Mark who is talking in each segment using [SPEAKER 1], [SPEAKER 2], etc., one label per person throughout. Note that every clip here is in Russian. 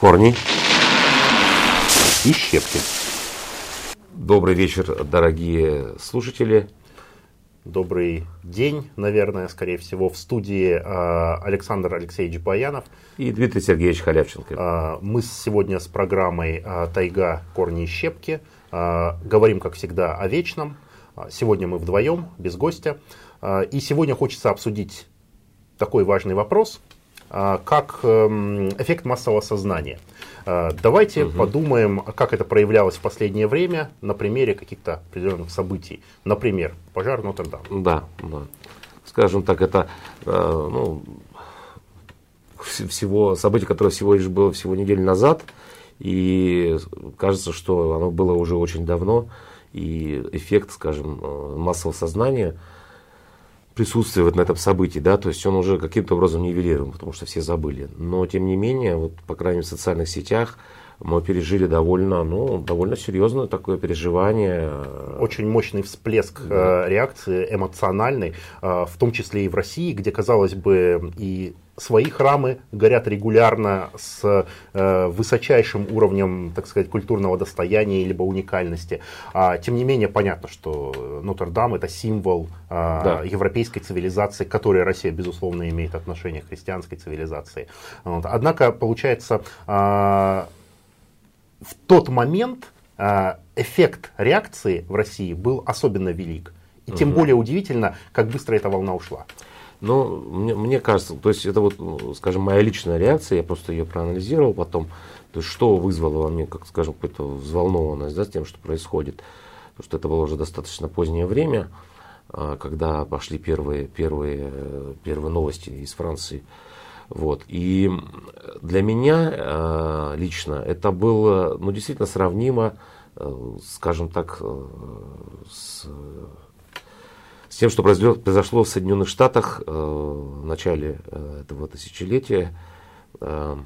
[SPEAKER 1] корни и щепки. Добрый вечер, дорогие слушатели.
[SPEAKER 2] Добрый день, наверное, скорее всего, в студии э, Александр Алексеевич Баянов.
[SPEAKER 1] И Дмитрий Сергеевич Халявченко.
[SPEAKER 2] Э, мы сегодня с программой э, «Тайга, корни и щепки» говорим, как всегда, о вечном. Сегодня мы вдвоем, без гостя. И сегодня хочется обсудить такой важный вопрос, как э, эффект массового сознания – Э, давайте угу. подумаем, как это проявлялось в последнее время на примере каких-то определенных событий. Например, пожар Нотр-Дам.
[SPEAKER 1] Да, да. Скажем так, это э, ну, всего событие, которое всего лишь было всего неделю назад, и кажется, что оно было уже очень давно, и эффект, скажем, э, массового сознания – присутствие вот на этом событии, да, то есть он уже каким-то образом нивелирован, потому что все забыли. Но тем не менее, вот по крайней мере в социальных сетях мы пережили довольно, ну, довольно серьезное такое переживание.
[SPEAKER 2] Очень мощный всплеск да. Э, реакции эмоциональной, э, в том числе и в России, где, казалось бы, и свои храмы горят регулярно с э, высочайшим уровнем, так сказать, культурного достояния либо уникальности. А, тем не менее, понятно, что Нотр-Дам это символ э, да. европейской цивилизации, к которой Россия, безусловно, имеет отношение к христианской цивилизации. Вот. Однако, получается, э, в тот момент э, эффект реакции в России был особенно велик. И тем угу. более удивительно, как быстро эта волна ушла.
[SPEAKER 1] Но мне, мне кажется, то есть это вот, ну, скажем, моя личная реакция, я просто ее проанализировал потом, то есть что вызвало во мне, как скажем, какую-то взволнованность да, с тем, что происходит. Потому что это было уже достаточно позднее время, а, когда пошли первые, первые, первые новости из Франции. Вот. И для меня а, лично это было ну, действительно сравнимо, э, скажем так, э, с с тем, что произошло в Соединенных Штатах э, в начале э, этого тысячелетия. Э,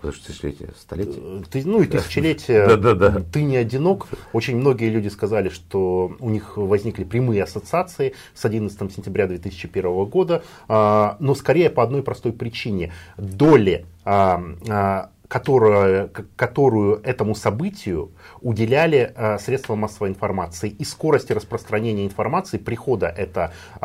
[SPEAKER 1] тысячелетие, столетие.
[SPEAKER 2] Ты, ну и тысячелетие, да, да, да. ты не одинок. Очень многие люди сказали, что у них возникли прямые ассоциации с 11 сентября 2001 года, а, но скорее по одной простой причине. Доли а, а, которую, которую этому событию уделяли э, средства массовой информации. И скорости распространения информации, прихода это э,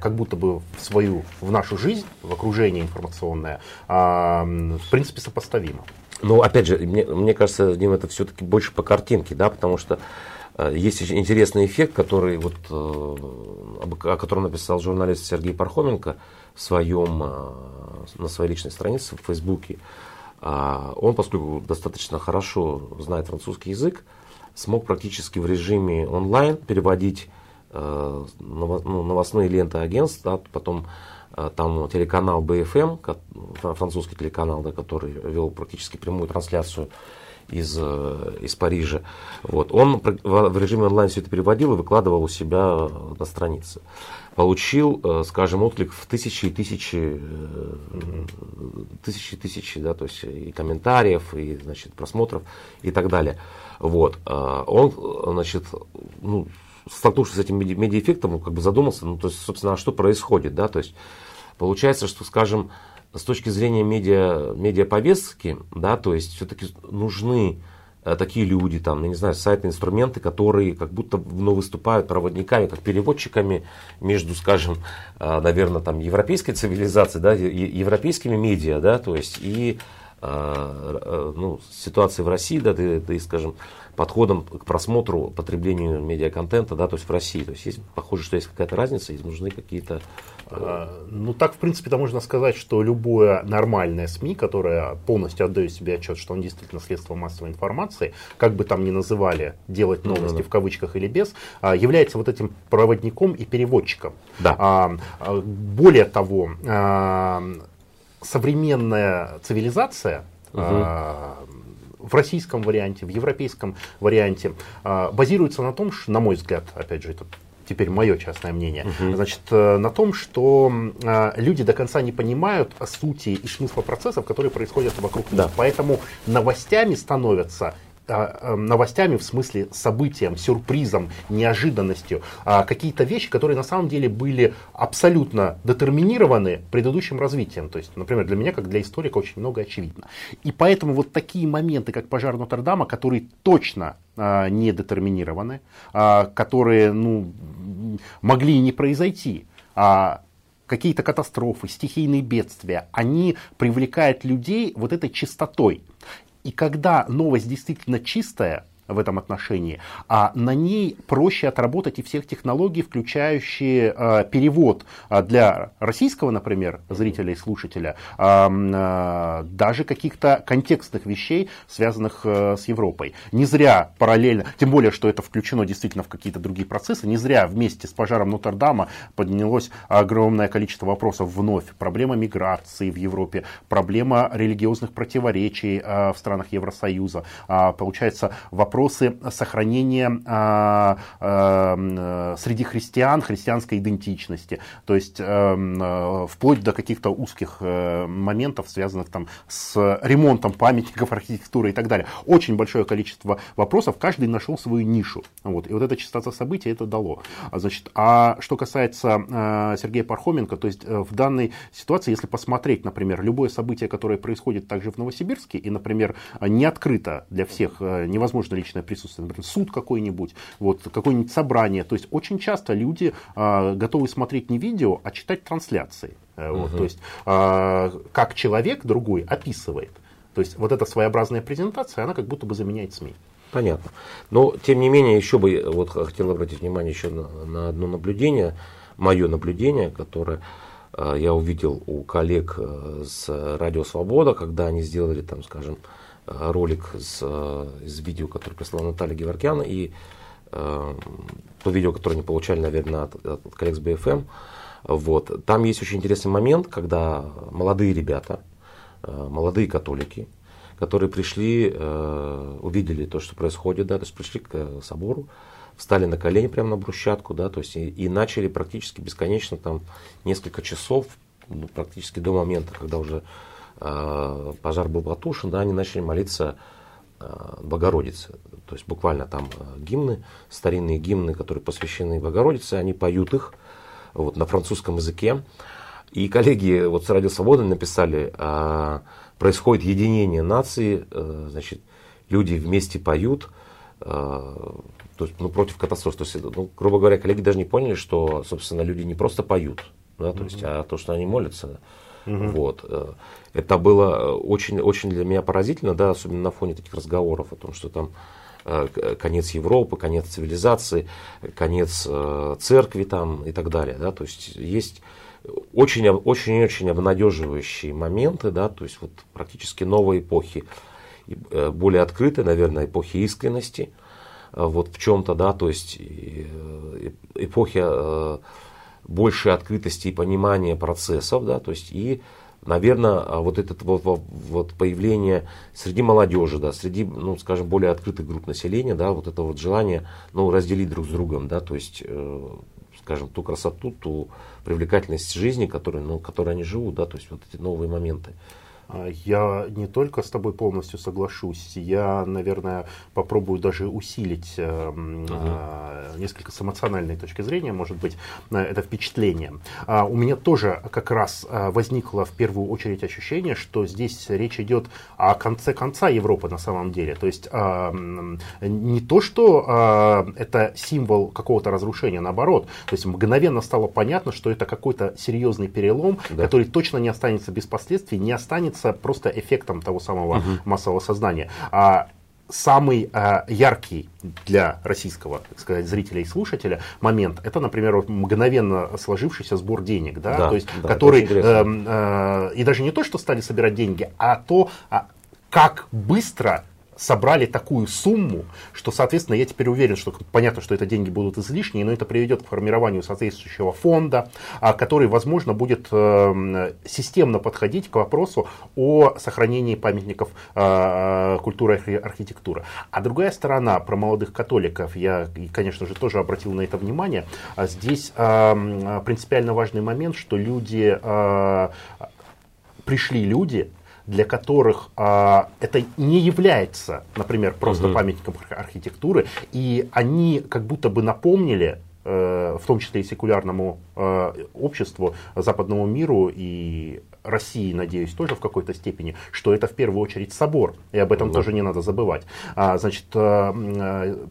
[SPEAKER 2] как будто бы в свою, в нашу жизнь, в окружение информационное, э, в принципе сопоставимо.
[SPEAKER 1] Ну, опять же, мне, мне кажется, Дим, это все-таки больше по картинке, да, потому что есть очень интересный эффект, который вот, э, о котором написал журналист Сергей Пархоменко в своем, на своей личной странице в Фейсбуке. А он, поскольку достаточно хорошо знает французский язык, смог практически в режиме онлайн переводить э, ну, новостные ленты агентств, да, потом э, там телеканал BFM, французский телеканал, да, который вел практически прямую трансляцию из, э, из Парижа. Вот. Он в режиме онлайн все это переводил и выкладывал у себя на странице получил, э, скажем, отклик в тысячи и тысячи, э, тысячи и тысячи, да, то есть и комментариев, и, значит, просмотров и так далее. Вот. Э, он, значит, ну, столкнувшись с этим медиаэффектом, он как бы задумался, ну, то есть, собственно, а что происходит, да, то есть, получается, что, скажем, с точки зрения медиа, медиаповестки, да, то есть, все-таки нужны такие люди, там, я не знаю, сайты, инструменты, которые как будто ну, выступают проводниками, как переводчиками между, скажем, э, наверное, там, европейской цивилизацией, да, европейскими медиа, да, то есть и э, ну, ситуации в России, да, да, да скажем, подходом к просмотру, потреблению медиаконтента, да, то есть в России. То есть, есть похоже, что есть какая-то разница, и нужны какие-то...
[SPEAKER 2] А, ну, так, в принципе-то можно сказать, что любое нормальное СМИ, которое полностью отдает себе отчет, что он действительно средство массовой информации, как бы там ни называли делать ну, новости ну, да, да. в кавычках или без, а, является вот этим проводником и переводчиком. Да. А, более того, современная цивилизация, угу в российском варианте, в европейском варианте э, базируется на том, что, на мой взгляд, опять же, это теперь мое частное мнение, угу. значит, э, на том, что э, люди до конца не понимают сути и смысла процессов, которые происходят вокруг них. Да. Поэтому новостями становятся а, а, новостями, в смысле событием, сюрпризом, неожиданностью, а, какие-то вещи, которые на самом деле были абсолютно детерминированы предыдущим развитием. То есть, например, для меня, как для историка, очень много очевидно. И поэтому вот такие моменты, как пожар Нотр-Дама, которые точно не детерминированы, которые ну, могли не произойти, какие-то катастрофы, стихийные бедствия, они привлекают людей вот этой чистотой. И когда новость действительно чистая, в этом отношении, а на ней проще отработать и всех технологий, включающие э, перевод э, для российского, например, зрителя и слушателя, э, даже каких-то контекстных вещей, связанных э, с Европой. Не зря параллельно, тем более, что это включено действительно в какие-то другие процессы, не зря вместе с пожаром Нотр-Дама поднялось огромное количество вопросов вновь. Проблема миграции в Европе, проблема религиозных противоречий э, в странах Евросоюза, э, получается вопрос вопросы сохранения а, а, среди христиан христианской идентичности. То есть э, вплоть до каких-то узких э, моментов, связанных там с ремонтом памятников архитектуры и так далее. Очень большое количество вопросов, каждый нашел свою нишу. Вот. И вот эта частота событий это дало. Значит, а что касается э, Сергея Пархоменко, то есть в данной ситуации, если посмотреть, например, любое событие, которое происходит также в Новосибирске, и, например, не открыто для всех, невозможно ли личное присутствие, например, суд какой-нибудь, вот, какое-нибудь собрание. То есть очень часто люди э, готовы смотреть не видео, а читать трансляции. Угу. Вот, то есть э, как человек другой описывает. То есть вот эта своеобразная презентация, она как будто бы заменяет СМИ.
[SPEAKER 1] Понятно. Но, тем не менее, еще бы вот хотел обратить внимание еще на, на одно наблюдение, мое наблюдение, которое э, я увидел у коллег э, с Радио Свобода, когда они сделали, там, скажем, Э, ролик с, э, из видео, который прислала Наталья Геворкян, и э, то видео, которое они получали, наверное, от, от коллег с BFM. Вот. Там есть очень интересный момент, когда молодые ребята, э, молодые католики, которые пришли, э, увидели то, что происходит, да, то есть пришли к собору, встали на колени прямо на брусчатку, да, то есть и, и начали практически бесконечно там несколько часов, ну, практически до момента, когда уже Э, пожар был потушен, да, они начали молиться э, Богородице. То есть буквально там э, гимны, старинные гимны, которые посвящены Богородице, они поют их вот, на французском языке. И коллеги вот с Радио Свободы написали, происходит единение нации, значит, люди вместе поют, то есть, ну, против катастроф. То есть, ну, грубо говоря, коллеги даже не поняли, что, собственно, люди не просто поют, да, то есть, а то, что они молятся. Угу. Вот. Э, это было очень, очень для меня поразительно, да, особенно на фоне таких разговоров о том, что там э, конец Европы, конец цивилизации, конец э, церкви там и так далее. Да, то есть есть очень-очень обнадеживающие моменты, да, то есть вот практически новые эпохи, более открытые, наверное, эпохи искренности, вот в чем-то, да, то есть эпохи большей открытости и понимания процессов, да, то есть и, наверное, а вот это вот, вот появление среди молодежи, да, среди, ну, скажем, более открытых групп населения, да, вот это вот желание, ну, разделить друг с другом, да, то есть, э, скажем, ту красоту, ту привлекательность жизни, которой, ну, которой они живут, да, то есть вот эти новые моменты.
[SPEAKER 2] А, я не только с тобой полностью соглашусь, я, наверное, попробую даже усилить угу. несколько с эмоциональной точки зрения, может быть, э, это впечатление. А, у меня тоже как раз возникло в первую очередь ощущение, что здесь речь идет о конце конца Европы на самом деле. То есть не то, что это символ какого-то разрушения, наоборот. То есть мгновенно стало понятно, что это какой-то серьезный перелом, да. который точно не останется без последствий, не останется является просто эффектом того самого угу. массового сознания. А самый э, яркий для российского, так сказать, зрителя и слушателя момент, это, например, мгновенно сложившийся сбор денег, да, да то есть, да, который, э, э, и даже не то, что стали собирать деньги, а то, а, как быстро собрали такую сумму, что, соответственно, я теперь уверен, что понятно, что это деньги будут излишние, но это приведет к формированию соответствующего фонда, а, который, возможно, будет э, системно подходить к вопросу о сохранении памятников э, культуры и архитектуры. А другая сторона про молодых католиков, я, конечно же, тоже обратил на это внимание. А здесь э, принципиально важный момент, что люди, пришли люди, для которых а, это не является, например, просто угу. памятником архитектуры, и они как будто бы напомнили э, в том числе и секулярному э, обществу, западному миру и России, надеюсь, тоже в какой-то степени, что это в первую очередь собор, и об этом да. тоже не надо забывать. А, значит,
[SPEAKER 1] а,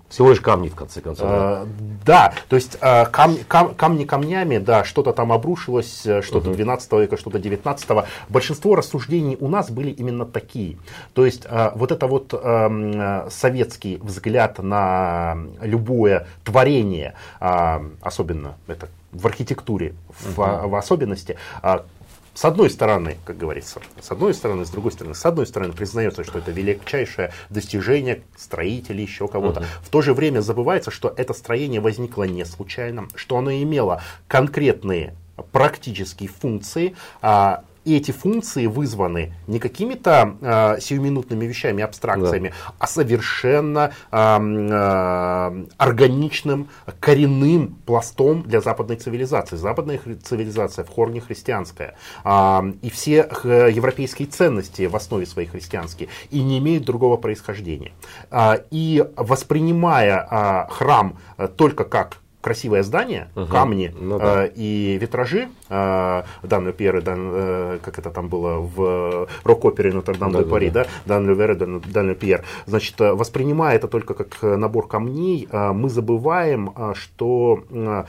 [SPEAKER 1] всего лишь камни в конце концов. А,
[SPEAKER 2] да, то есть а, кам, кам, камни камнями, да, что-то там обрушилось, что-то угу. 12 века, что-то 19 -го. Большинство рассуждений у нас были именно такие. То есть а, вот это вот а, советский взгляд на любое творение, а, особенно это в архитектуре в, uh в особенности, с одной стороны, как говорится, с одной стороны, с другой стороны, с одной стороны признается, что это величайшее достижение строителей, еще кого-то. Угу. В то же время забывается, что это строение возникло не случайно, что оно имело конкретные практические функции, а, и эти функции вызваны не какими-то э, сиюминутными вещами, абстракциями, да. а совершенно э, э, органичным, коренным пластом для западной цивилизации. Западная цивилизация в корне христианская. Э, и все э, европейские ценности в основе своей христианские. И не имеют другого происхождения. Э, и воспринимая э, храм только как красивое здание, угу. камни ну, да. э, и витражи, э, Дан Пьер, Дан, э, как это там было в рок-опере Нотр-Дам да, де Пари, да, Дан Лювер, Дан Пьер. Значит, э, воспринимая это только как набор камней, э, мы забываем, э, что э,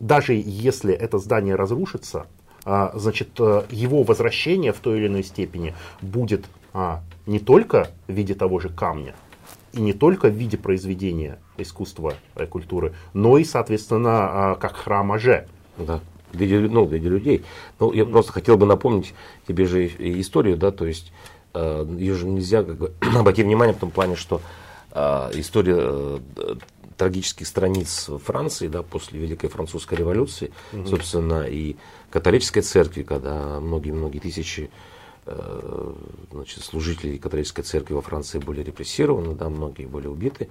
[SPEAKER 2] даже если это здание разрушится, э, значит, э, его возвращение в той или иной степени будет э, не только в виде того же камня, и не только в виде произведения искусства и культуры, но и, соответственно, а, как храма же.
[SPEAKER 1] Да, в виде, ну, в виде людей. Ну, я просто хотел бы напомнить тебе же историю, да, то есть э, ее же нельзя как бы, обойти внимание в том плане, что э, история э, трагических страниц Франции, да, после Великой Французской революции, угу. собственно, и католической церкви, когда многие-многие тысячи Э, значит, служители католической церкви во Франции были репрессированы, да, многие были убиты.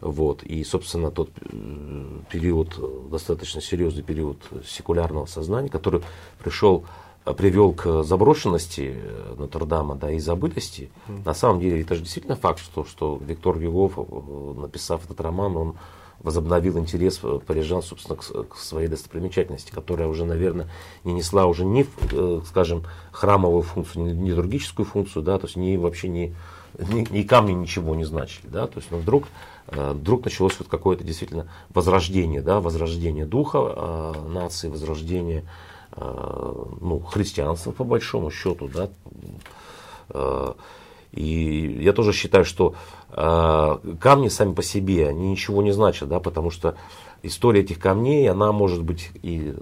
[SPEAKER 1] Вот. И, собственно, тот э, период, достаточно серьезный период секулярного сознания, который пришел, э, привел к заброшенности Нотр-Дама да, и забытости. Mm. На самом деле, это же действительно факт, что, что Виктор Югов, написав этот роман, он возобновил интерес парижан, собственно, к, к своей достопримечательности, которая уже, наверное, не несла уже ни, э, скажем, храмовую функцию, ни литургическую функцию, да, то есть ни вообще ни, ни, ни камни ничего не значили, да, то есть, но вдруг, э, вдруг началось вот какое-то действительно возрождение, да, возрождение духа э, нации, возрождение э, ну, христианства по большому счету, да, э, и я тоже считаю, что э, камни сами по себе, они ничего не значат, да, потому что история этих камней, она может быть и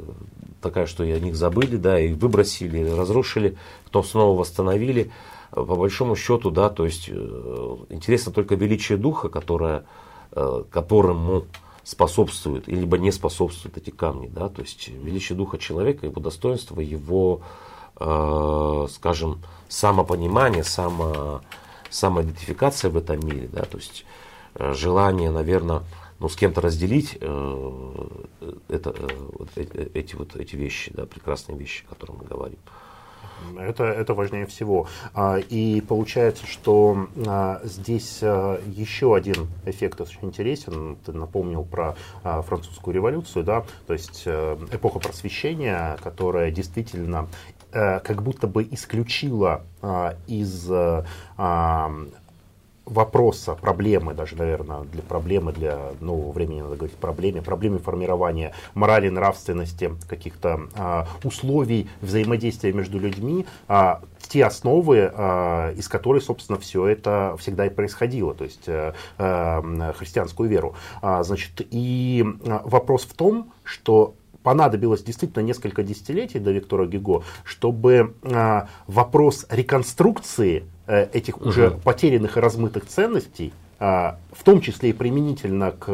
[SPEAKER 1] такая, что и о них забыли, да, и выбросили, и разрушили, потом снова восстановили. По большому счету, да, то есть э, интересно только величие духа, которое, э, которому способствует, либо не способствует эти камни, да, то есть величие духа человека, его достоинство, его, э, скажем, самопонимание, само, самоидентификация в этом мире, да, то есть э, желание, наверное, ну, с кем-то разделить э, это, э, вот, э, эти вот эти вещи, да, прекрасные вещи, о которых мы говорим.
[SPEAKER 2] Это, это важнее всего. А, и получается, что а, здесь еще один эффект очень интересен. Ты напомнил про французскую революцию, да, то есть эпоха просвещения, которая действительно как будто бы исключила а, из э, а, вопроса, проблемы, даже, наверное, для проблемы, для нового времени надо говорить проблеме, проблеме формирования морали, нравственности, каких-то а, условий взаимодействия между людьми, а, те основы, из которых, собственно, все это всегда и происходило, то есть христианскую веру. Значит, и вопрос в том, что понадобилось действительно несколько десятилетий до Виктора Гюго, чтобы э, вопрос реконструкции э, этих угу. уже потерянных и размытых ценностей, э, в том числе и применительно к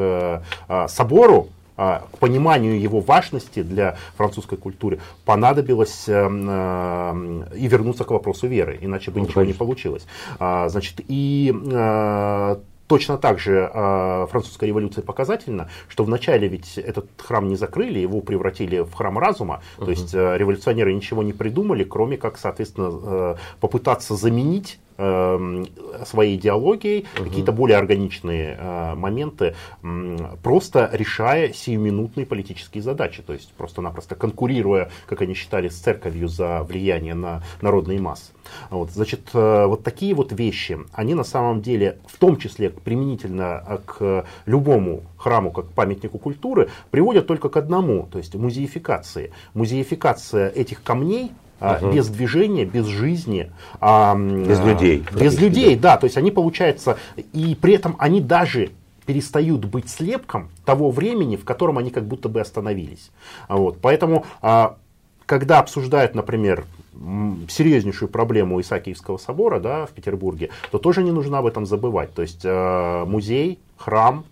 [SPEAKER 2] э, собору, к пониманию его важности для французской культуры понадобилось э, э, и вернуться к вопросу веры, иначе бы ну, ничего конечно. не получилось. А, значит, и э, Точно так же э, французская революция показательна, что вначале ведь этот храм не закрыли, его превратили в храм разума. Uh-huh. То есть э, революционеры ничего не придумали, кроме как, соответственно, э, попытаться заменить своей идеологией угу. какие-то более органичные э, моменты, просто решая сиюминутные политические задачи, то есть просто-напросто конкурируя, как они считали, с церковью за влияние на народные массы. Вот, значит, э, вот такие вот вещи, они на самом деле, в том числе применительно к любому храму как памятнику культуры, приводят только к одному, то есть музеификации. Музеификация этих камней угу. без движения, без жизни.
[SPEAKER 1] А, без людей.
[SPEAKER 2] Без людей, да. То есть они, получается, и при этом они даже перестают быть слепком того времени, в котором они как будто бы остановились. Вот. Поэтому, а, когда обсуждают, например, серьезнейшую проблему Исаакиевского собора да, в Петербурге, то тоже не нужно об этом забывать. То есть музей, храм,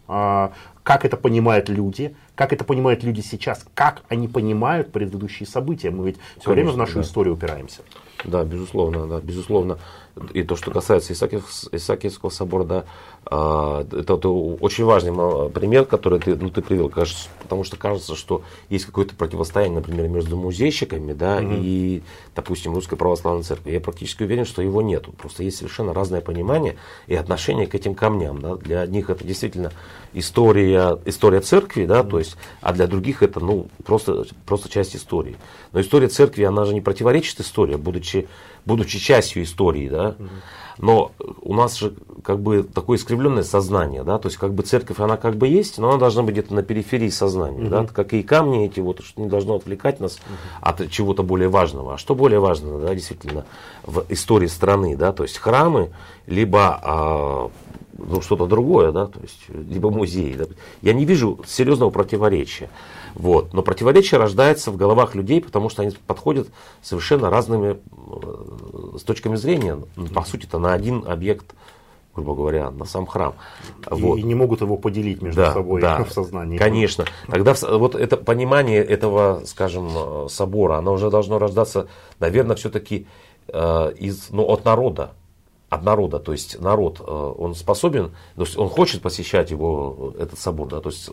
[SPEAKER 2] как это понимают люди, как это понимают люди сейчас, как они понимают предыдущие события. Мы ведь все Конечно, время в нашу да. историю упираемся.
[SPEAKER 1] Да, безусловно, да, безусловно. И то, что касается Исаакиев, Исаакиевского собора, да, а, это, это очень важный пример, который ты, ну, ты привел, кажется, потому что кажется, что есть какое-то противостояние, например, между музейщиками да, угу. и, допустим, Русской Православной Церковью. Я практически уверен, что его нету. Просто есть совершенно разное понимание и отношение к этим камням. Да. Для одних это действительно история, история церкви, да, угу. то есть, а для других это ну, просто, просто часть истории. Но история церкви, она же не противоречит истории, будучи, будучи частью истории. Да. Но у нас же как бы такое искривленное сознание, да, то есть как бы церковь, она как бы есть, но она должна быть где-то на периферии сознания, угу. да, как и камни эти, вот, что не должно отвлекать нас угу. от чего-то более важного. А что более важно, да, действительно, в истории страны, да, то есть храмы, либо а, ну, что-то другое, да, то есть, либо музей. Да. Я не вижу серьезного противоречия. Вот. Но противоречие рождается в головах людей, потому что они подходят совершенно разными э, с точками зрения, по сути, это на один объект грубо говоря, на сам храм.
[SPEAKER 2] И, вот. и не могут его поделить между да, собой да, в сознании.
[SPEAKER 1] Конечно. Тогда вот это понимание этого, скажем, э, собора, оно уже должно рождаться, наверное, все-таки э, из, ну, от народа от народа, то есть народ, э, он способен, то есть он хочет посещать его, этот собор, да, то есть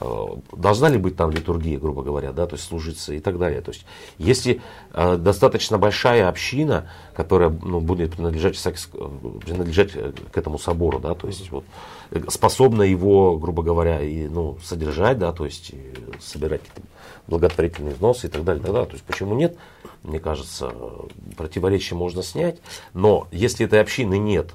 [SPEAKER 1] э, должна ли быть там литургия, грубо говоря, да, то есть служиться и так далее. То есть если э, достаточно большая община, которая ну, будет принадлежать, принадлежать к этому собору, да, то есть вот, способна его, грубо говоря, и, ну, содержать, да, то есть собирать благотворительные взносы и так далее, и так далее. То есть почему нет? Мне кажется, противоречие можно снять, но если этой общины нет,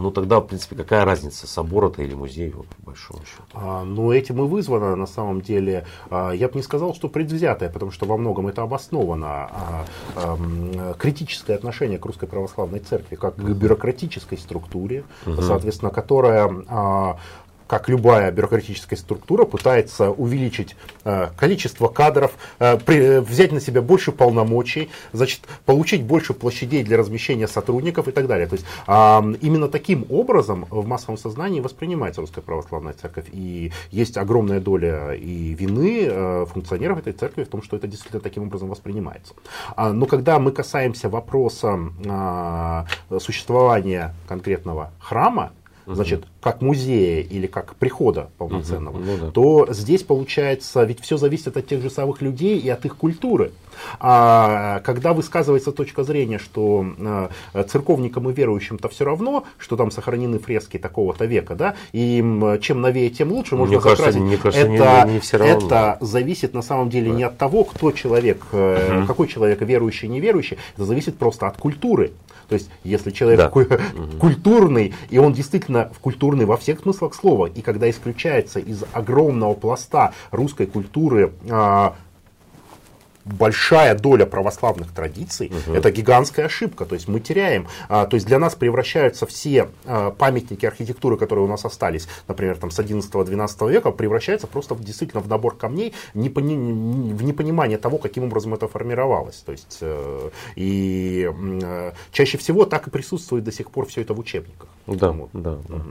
[SPEAKER 1] ну тогда, в принципе, какая разница, собор это или музей, вот, по большому счету?
[SPEAKER 2] А, ну, этим и вызвано, на самом деле, а, я бы не сказал, что предвзятое, потому что во многом это обосновано. А, а, критическое отношение к Русской Православной Церкви, как к бюрократической структуре, угу. соответственно, которая а, как любая бюрократическая структура, пытается увеличить э, количество кадров, э, при, взять на себя больше полномочий, значит, получить больше площадей для размещения сотрудников и так далее. То есть э, именно таким образом в массовом сознании воспринимается Русская Православная Церковь. И есть огромная доля и вины э, функционеров этой церкви в том, что это действительно таким образом воспринимается. А, но когда мы касаемся вопроса э, существования конкретного храма, значит, как музея или как прихода полноценного, угу, ну, да. то здесь получается, ведь все зависит от тех же самых людей и от их культуры. А когда высказывается точка зрения, что э, церковникам и верующим-то все равно, что там сохранены фрески такого-то века, да, и чем новее, тем лучше можно мне закрасить. Кажется, мне кажется, это, не, не все равно. это зависит на самом деле да. не от того, кто человек, угу. какой человек верующий, неверующий, это зависит просто от культуры. То есть, если человек да. такой угу. культурный, и он действительно культурный во всех смыслах слова, и когда исключается из огромного пласта русской культуры а, большая доля православных традиций, угу. это гигантская ошибка. То есть мы теряем, а, то есть для нас превращаются все а, памятники архитектуры, которые у нас остались, например, там с 11-12 века, превращаются просто в, действительно в набор камней, не пони, в непонимание того, каким образом это формировалось. То есть э, и э, чаще всего так и присутствует до сих пор все это в учебниках.
[SPEAKER 1] Да, вот. да, да. Угу.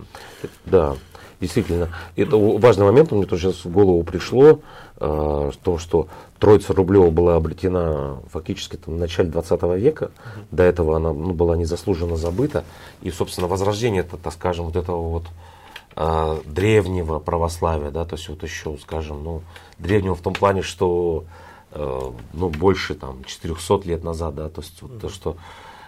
[SPEAKER 1] да. Действительно, это важный момент, мне тоже сейчас в голову пришло, э, то, что Троица Рублева была обретена фактически там, в начале 20 века, mm до этого она ну, была незаслуженно забыта, и, собственно, возрождение, это, так скажем, вот этого вот э, древнего православия, да, то есть вот еще, скажем, ну, древнего в том плане, что э, ну, больше там 400 лет назад, да, то есть вот то, что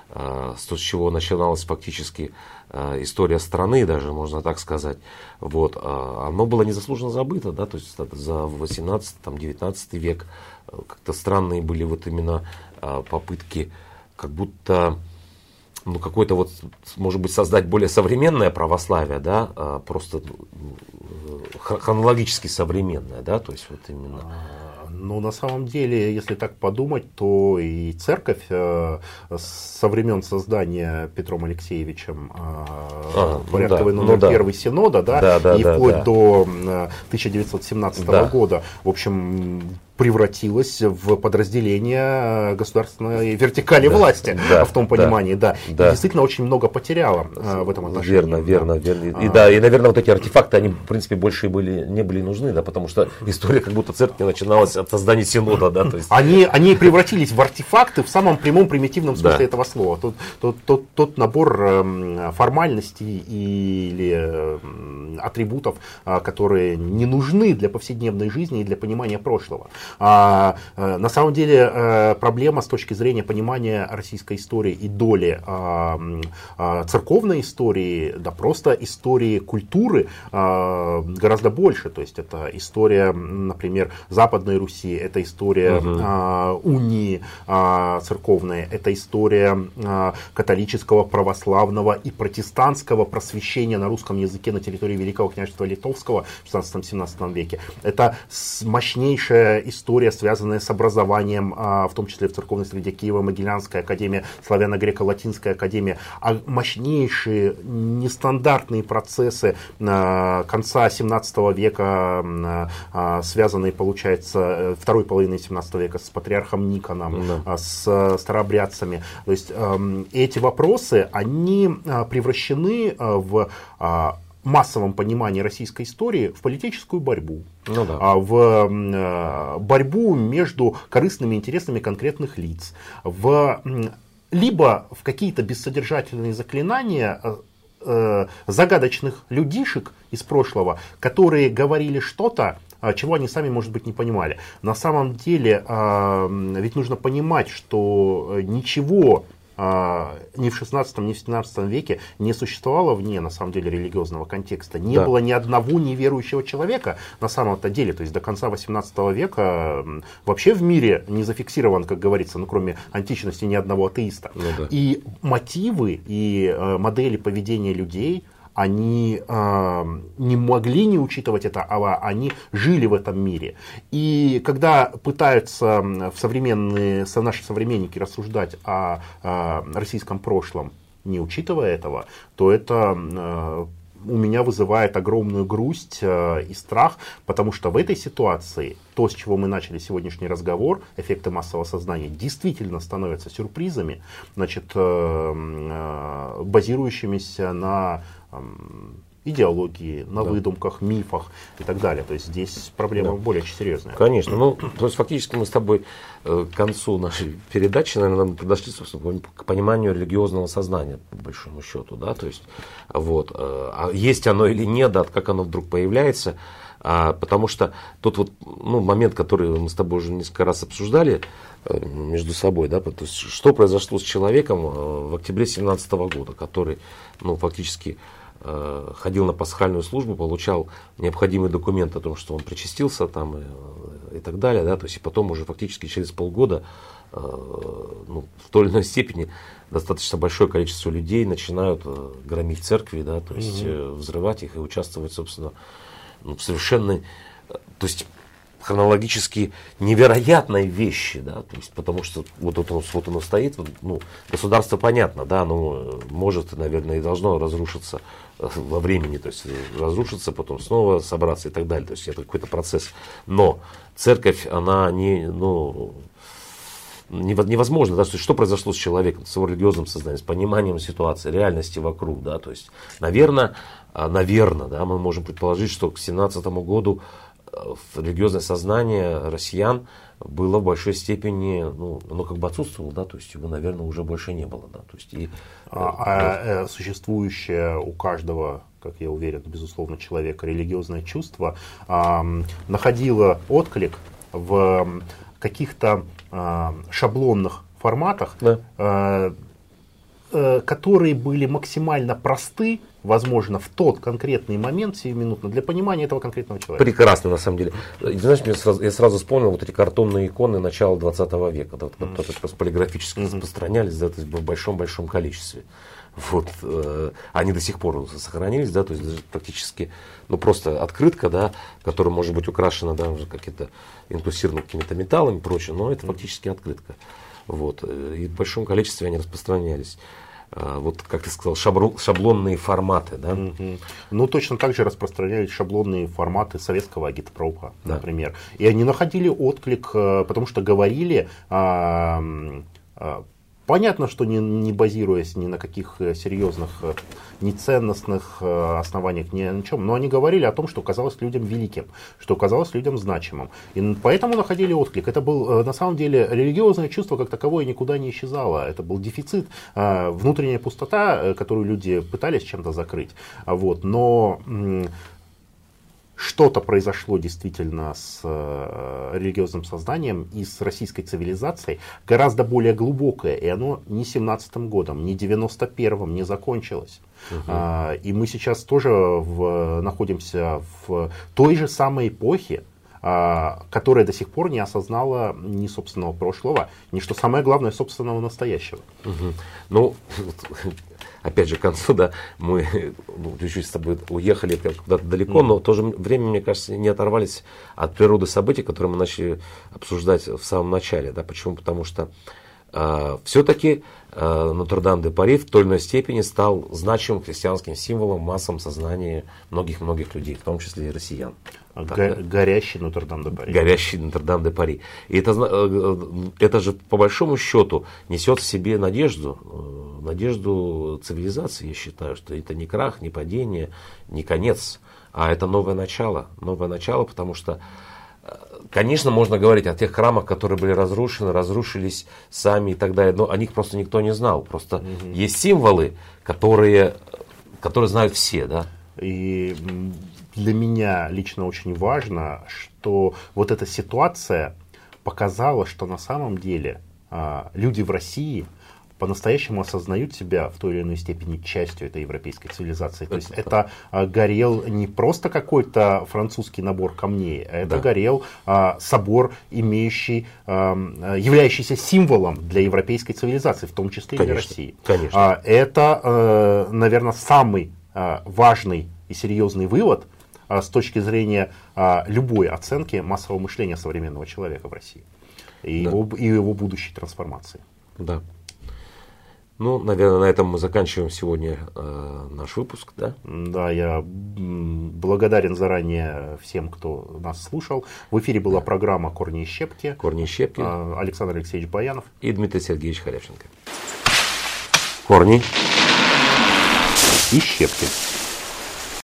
[SPEAKER 1] э, с чего начиналась фактически э, история страны, даже можно так сказать, вот, оно было незаслуженно забыто, да, то есть за 18-19 век как-то странные были вот именно э, попытки как будто ну, какой-то вот, может быть, создать более современное православие, да, а просто ну, хронологически современное, да, то есть вот именно.
[SPEAKER 2] А, ну, на самом деле, если так подумать, то и церковь э, со времен создания Петром Алексеевичем э, а, порядковый ну, да, номер ну, первый да. синода, да, да, да и да, вплоть да. до 1917 да. года, в общем, превратилась в подразделение государственной вертикали да, власти да, в том понимании, да. да. да. И действительно очень много потеряла э, в этом отношении.
[SPEAKER 1] Верно, верно, верно. И, а, да, и, наверное, вот эти артефакты, они, в принципе, больше были, не были нужны, да, потому что история как будто церкви начиналась от создания синода, да. То есть...
[SPEAKER 2] они, они превратились в артефакты в самом прямом, примитивном смысле да. этого слова. Тот, тот, тот, тот набор э, формальностей или э, атрибутов, э, которые не нужны для повседневной жизни и для понимания прошлого. А, э, на самом деле э, проблема с точки зрения понимания российской истории и доли а, а, церковной истории, да просто истории культуры а, гораздо больше. То есть это история, например, Западной Руси, это история угу. а, унии а, церковной, это история а, католического, православного и протестантского просвещения на русском языке на территории Великого княжества Литовского в 16-17 веке. Это мощнейшая история связанная с образованием, а, в том числе в церковной среде Киева, Могилянская академия, Славяно-Греко-Латинская академия, а мощнейшие нестандартные процессы а, конца 17 века, а, связанные, получается, э, второй половины 17 века с патриархом Никоном, да. с старообрядцами. То есть эм, эти вопросы, они превращены в массовом понимании российской истории в политическую борьбу, ну, да. А в э, борьбу между корыстными интересами конкретных лиц, в, либо в какие-то бессодержательные заклинания э, э, загадочных людишек из прошлого, которые говорили что-то, чего они сами, может быть, не понимали. На самом деле, ведь нужно понимать, что ничего а, ни в 16, ни в 17 веке не существовало вне, на самом деле, религиозного контекста. Не да. было ни одного неверующего человека на самом-то деле. То есть до конца 18 века вообще в мире не зафиксирован, как говорится, ну кроме античности, ни одного атеиста. Ну, да. И мотивы и э, модели поведения людей – они э, не могли не учитывать это, а они жили в этом мире. И когда пытаются в современные, наши современники рассуждать о, о российском прошлом, не учитывая этого, то это э, у меня вызывает огромную грусть э, и страх, потому что в этой ситуации то, с чего мы начали сегодняшний разговор, эффекты массового сознания, действительно становятся сюрпризами, значит, э, э, базирующимися на идеологии, на да. выдумках, мифах и так далее. То есть здесь проблема да. более серьезная.
[SPEAKER 1] Конечно. Ну, то есть фактически мы с тобой э, к концу нашей передачи, наверное, подошли к пониманию религиозного сознания, по большому счету, да, то есть вот, э, а есть оно или нет, да, как оно вдруг появляется, а, потому что тот вот ну, момент, который мы с тобой уже несколько раз обсуждали э, между собой, да, то есть что произошло с человеком в октябре 2017 года, который, ну, фактически ходил на пасхальную службу, получал необходимый документ о том, что он причастился там и, и так далее, да, то есть и потом уже фактически через полгода э, ну, в той или иной степени достаточно большое количество людей начинают э, громить церкви, да, то есть угу. взрывать их и участвовать, собственно, ну, в совершенно, то есть хронологически невероятные вещи, да, то есть, потому что вот, вот, оно, вот оно стоит, ну, государство понятно, да, оно может, наверное, и должно разрушиться э, во времени, то есть разрушиться, потом снова собраться и так далее, то есть это какой-то процесс. Но церковь, она не, ну, невозможно, да, что произошло с человеком, с его религиозным сознанием, с пониманием ситуации, реальности вокруг, да, то есть, наверное, а, наверное, да, мы можем предположить, что к 17 году религиозное сознание россиян было в большой степени, ну, оно как бы отсутствовало, да, то есть его, наверное, уже больше не было, да, то есть и...
[SPEAKER 2] А, а э, существующее у каждого как я уверен, безусловно, человека, религиозное чувство, э, находило отклик в каких-то э, шаблонных форматах, да. э, э, которые были максимально просты, возможно, в тот конкретный момент, сиюминутно, для понимания этого конкретного человека.
[SPEAKER 1] Прекрасно, на самом деле. Знаешь, я сразу, я сразу вспомнил вот эти картонные иконы начала 20 века, да, mm-hmm. которые просто полиграфически mm-hmm. распространялись да, то есть в большом-большом количестве. Вот, э, они до сих пор сохранились, да, то есть практически, ну просто открытка, да, которая может быть украшена, да, уже какие-то интуссированы какими-то металлами и прочее, но это фактически открытка. Вот, э, и в большом количестве они распространялись. А, вот, как ты сказал, шаблонные форматы, да? Угу.
[SPEAKER 2] Ну, точно так же распространялись шаблонные форматы советского агитпропа, да. например. И они находили отклик, э, потому что говорили а, а, Понятно, что не, не базируясь ни на каких э, серьезных, э, ни ценностных э, основаниях, ни на чем, но они говорили о том, что казалось людям великим, что казалось людям значимым. И поэтому находили отклик. Это был, на самом деле, религиозное чувство как таковое никуда не исчезало. Это был дефицит, внутренняя пустота, которую люди пытались чем-то закрыть. Вот. Но что-то произошло действительно с э, религиозным сознанием и с российской цивилизацией гораздо более глубокое, и оно не 17 годом, не 91-м не закончилось. Угу. И мы сейчас тоже в, находимся в той же самой эпохе, а, которая до сих пор не осознала ни собственного прошлого, ни, что самое главное, собственного настоящего.
[SPEAKER 1] Угу. Ну, опять же, к концу, да, мы ну, чуть-чуть с тобой уехали куда-то далеко, mm. но в то же время, мне кажется, не оторвались от природы событий, которые мы начали обсуждать в самом начале. Да. Почему? Потому что э, все-таки э, Нотр-Дам-де-Пари в той или иной степени стал значимым христианским символом в массовом сознании многих-многих людей, в том числе и россиян.
[SPEAKER 2] Так, Го- да? Горящий Нотр-Дам-де-Пари.
[SPEAKER 1] Горящий Нотр-Дам-де-Пари. И это, э, э, это же, по большому счету, несет в себе надежду, э, надежду цивилизации, я считаю, что это не крах, не падение, не конец, а это новое начало. Новое начало, потому что Конечно, можно говорить о тех храмах, которые были разрушены, разрушились сами и так далее, но о них просто никто не знал. Просто угу. есть символы, которые, которые знают все, да.
[SPEAKER 2] И для меня лично очень важно, что вот эта ситуация показала, что на самом деле а, люди в России по-настоящему осознают себя в той или иной степени частью этой европейской цивилизации. То есть это а, горел не просто какой-то французский набор камней, а это да. горел а, собор, имеющий, а, являющийся символом для европейской цивилизации, в том числе конечно, и для России.
[SPEAKER 1] Конечно.
[SPEAKER 2] А, это, а, наверное, самый а, важный и серьезный вывод а, с точки зрения а, любой оценки массового мышления современного человека в России и, да. его, и его будущей трансформации.
[SPEAKER 1] Да. Ну, наверное, на этом мы заканчиваем сегодня э, наш выпуск, да?
[SPEAKER 2] Да, я благодарен заранее всем, кто нас слушал. В эфире была да. программа «Корни и щепки».
[SPEAKER 1] «Корни и щепки».
[SPEAKER 2] Э, Александр Алексеевич Баянов.
[SPEAKER 1] И Дмитрий Сергеевич Халявченко. Корни
[SPEAKER 2] и щепки.